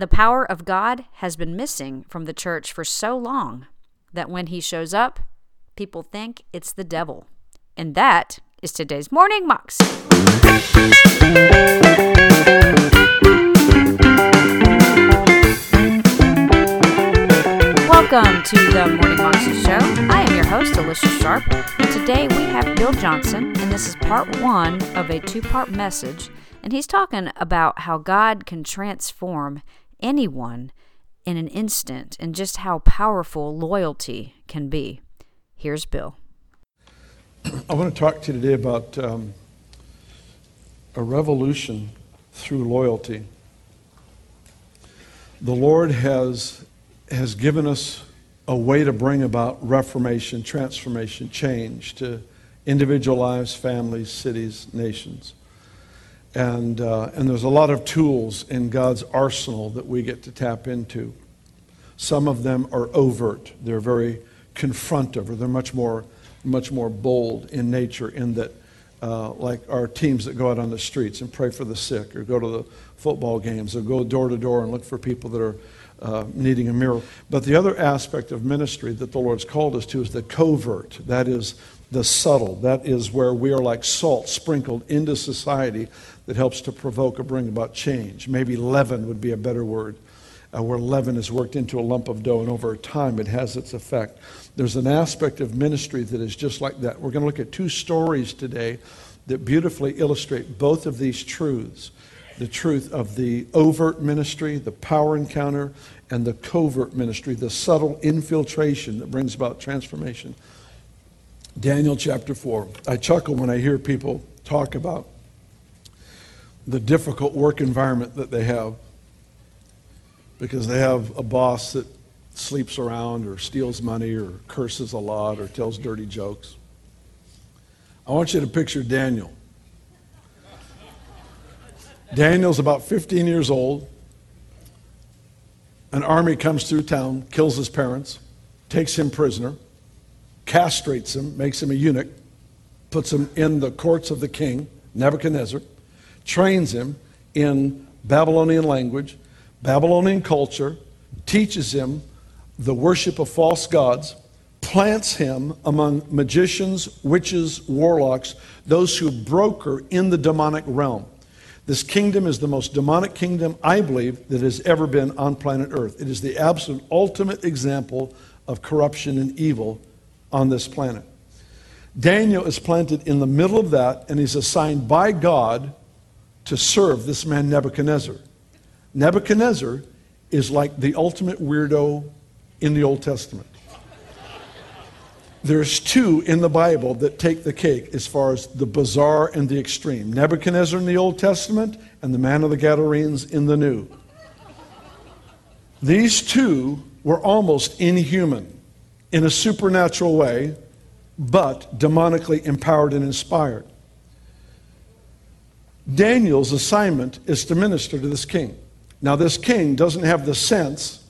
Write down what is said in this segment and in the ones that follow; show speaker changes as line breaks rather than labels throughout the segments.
The power of God has been missing from the church for so long that when he shows up, people think it's the devil. And that is today's Morning Mox. Welcome to the Morning Moxie Show. I am your host, Alicia Sharp, and today we have Bill Johnson, and this is part one of a two part message. And he's talking about how God can transform anyone in an instant and just how powerful loyalty can be. Here's Bill.
I want to talk to you today about um, a revolution through loyalty. The Lord has, has given us a way to bring about reformation, transformation, change to individual lives, families, cities, nations. And, uh, and there's a lot of tools in God's arsenal that we get to tap into. Some of them are overt, they're very confrontive, or they're much more, much more bold in nature, in that, uh, like our teams that go out on the streets and pray for the sick, or go to the football games, or go door to door and look for people that are uh, needing a miracle. But the other aspect of ministry that the Lord's called us to is the covert. That is the subtle. That is where we are like salt sprinkled into society that helps to provoke or bring about change. Maybe leaven would be a better word, uh, where leaven is worked into a lump of dough and over time it has its effect. There's an aspect of ministry that is just like that. We're going to look at two stories today that beautifully illustrate both of these truths the truth of the overt ministry, the power encounter, and the covert ministry, the subtle infiltration that brings about transformation. Daniel chapter 4. I chuckle when I hear people talk about the difficult work environment that they have because they have a boss that sleeps around or steals money or curses a lot or tells dirty jokes. I want you to picture Daniel. Daniel's about 15 years old. An army comes through town, kills his parents, takes him prisoner, castrates him, makes him a eunuch, puts him in the courts of the king, Nebuchadnezzar trains him in Babylonian language, Babylonian culture, teaches him the worship of false gods, plants him among magicians, witches, warlocks, those who broker in the demonic realm. This kingdom is the most demonic kingdom, I believe, that has ever been on planet Earth. It is the absolute ultimate example of corruption and evil on this planet. Daniel is planted in the middle of that, and he's assigned by God to serve this man Nebuchadnezzar. Nebuchadnezzar is like the ultimate weirdo in the Old Testament. There's two in the Bible that take the cake as far as the bizarre and the extreme Nebuchadnezzar in the Old Testament and the man of the Gadarenes in the New. These two were almost inhuman in a supernatural way, but demonically empowered and inspired. Daniel's assignment is to minister to this king. Now, this king doesn't have the sense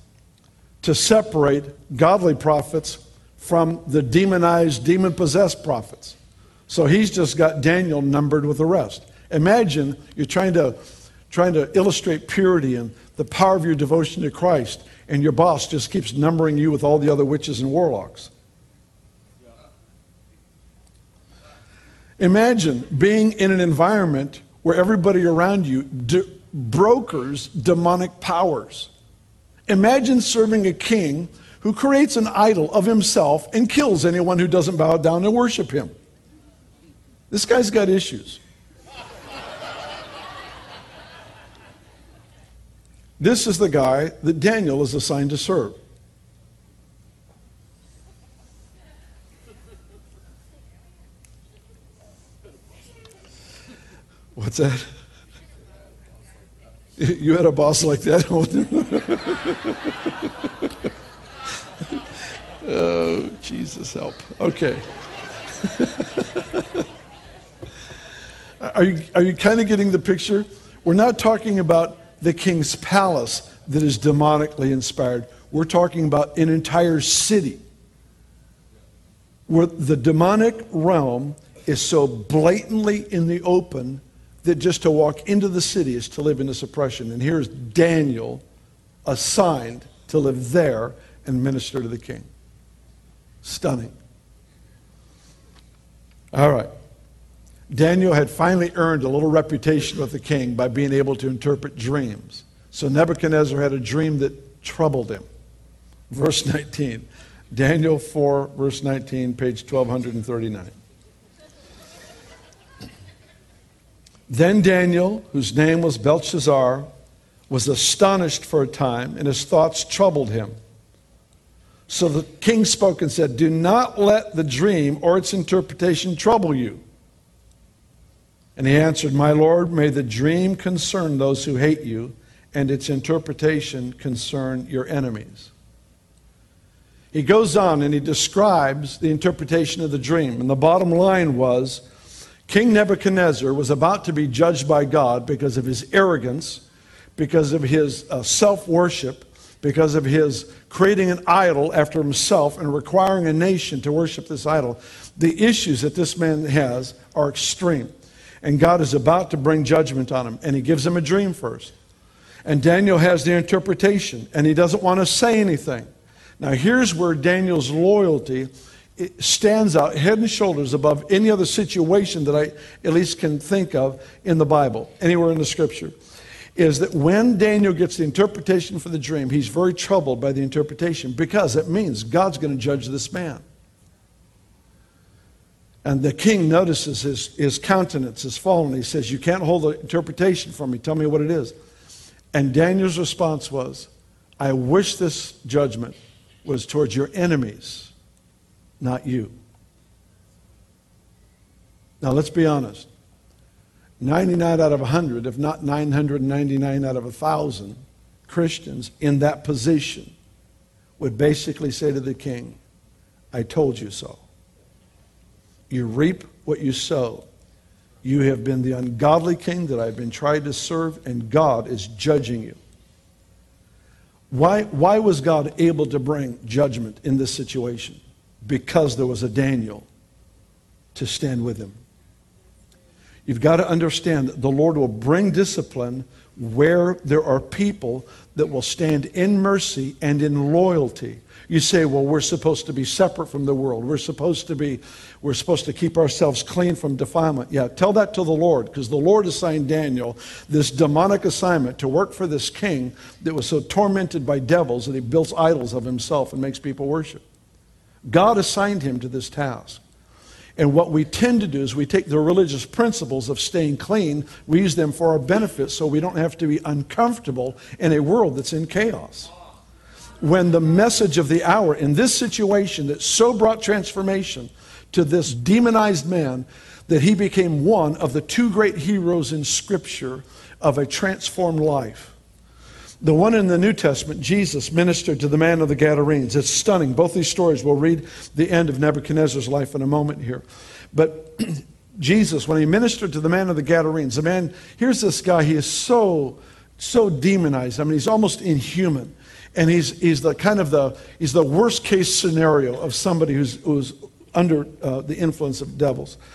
to separate godly prophets from the demonized, demon possessed prophets. So he's just got Daniel numbered with the rest. Imagine you're trying to, trying to illustrate purity and the power of your devotion to Christ, and your boss just keeps numbering you with all the other witches and warlocks. Imagine being in an environment where everybody around you de- brokers demonic powers. Imagine serving a king who creates an idol of himself and kills anyone who doesn't bow down and worship him. This guy's got issues. This is the guy that Daniel is assigned to serve. What's that? You had a boss like that? oh, Jesus help. Okay. are you, are you kind of getting the picture? We're not talking about the king's palace that is demonically inspired. We're talking about an entire city where the demonic realm is so blatantly in the open that just to walk into the city is to live in this oppression. And here's Daniel assigned to live there and minister to the king. Stunning. All right. Daniel had finally earned a little reputation with the king by being able to interpret dreams. So Nebuchadnezzar had a dream that troubled him. Verse 19. Daniel 4, verse 19, page 1239. Then Daniel, whose name was Belteshazzar, was astonished for a time, and his thoughts troubled him. So the king spoke and said, Do not let the dream or its interpretation trouble you. And he answered, My Lord, may the dream concern those who hate you, and its interpretation concern your enemies. He goes on and he describes the interpretation of the dream. And the bottom line was King Nebuchadnezzar was about to be judged by God because of his arrogance, because of his uh, self worship, because of his creating an idol after himself and requiring a nation to worship this idol. The issues that this man has are extreme. And God is about to bring judgment on him. And he gives him a dream first. And Daniel has the interpretation, and he doesn't want to say anything. Now, here's where Daniel's loyalty stands out head and shoulders above any other situation that I at least can think of in the Bible, anywhere in the scripture. Is that when Daniel gets the interpretation for the dream, he's very troubled by the interpretation because it means God's going to judge this man. And the king notices his, his countenance is fallen. He says, You can't hold the interpretation for me. Tell me what it is. And Daniel's response was, I wish this judgment was towards your enemies, not you. Now, let's be honest. 99 out of 100, if not 999 out of 1,000 Christians in that position would basically say to the king, I told you so. You reap what you sow. You have been the ungodly king that I've been trying to serve, and God is judging you. Why, why was God able to bring judgment in this situation? Because there was a Daniel to stand with him. You've got to understand that the Lord will bring discipline where there are people that will stand in mercy and in loyalty. You say, well, we're supposed to be separate from the world. We're supposed to be, we're supposed to keep ourselves clean from defilement. Yeah, tell that to the Lord, because the Lord assigned Daniel this demonic assignment to work for this king that was so tormented by devils that he builds idols of himself and makes people worship. God assigned him to this task. And what we tend to do is we take the religious principles of staying clean, we use them for our benefit so we don't have to be uncomfortable in a world that's in chaos when the message of the hour in this situation that so brought transformation to this demonized man that he became one of the two great heroes in Scripture of a transformed life. The one in the New Testament, Jesus ministered to the man of the Gadarenes. It's stunning. Both these stories, we'll read the end of Nebuchadnezzar's life in a moment here. But Jesus, when he ministered to the man of the Gadarenes, the man, here's this guy, he is so, so demonized. I mean, he's almost inhuman and he's, he's the kind of the he's the worst case scenario of somebody who's, who's under uh, the influence of devils.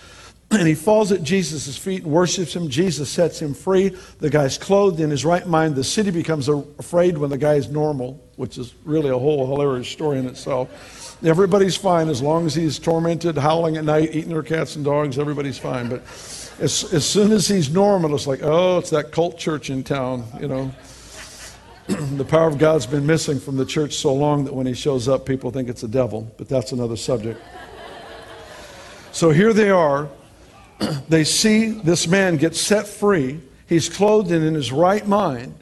And he falls at jesus' feet and worships him. Jesus sets him free. The guy's clothed in his right mind. The city becomes afraid when the guy is normal which is really a whole hilarious story in itself. Everybody's fine as long as he's tormented howling at night eating their cats and dogs. Everybody's fine. But as, as soon as he's normal it's like oh it's that cult church in town you know the power of God's been missing from the church so long that when he shows up, people think it's a devil, but that's another subject. So here they are. they see this man get set free. He's clothed and in his right mind.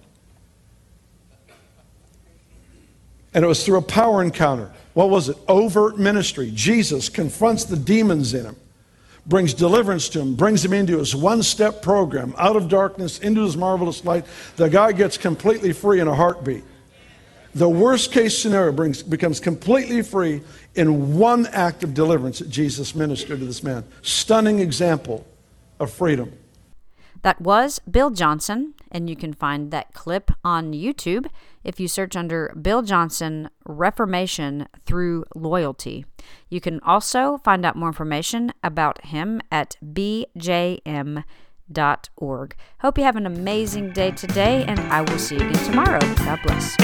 And it was through a power encounter. What was it? Overt ministry. Jesus confronts the demons in him brings deliverance to him, brings him into his one step program, out of darkness into his marvelous light. The guy gets completely free in a heartbeat. The worst case scenario brings, becomes completely free in one act of deliverance that Jesus ministered to this man. Stunning example of freedom.
That was Bill Johnson, and you can find that clip on YouTube if you search under Bill Johnson Reformation Through Loyalty. You can also find out more information about him at bjm.org. Hope you have an amazing day today, and I will see you again tomorrow. God bless.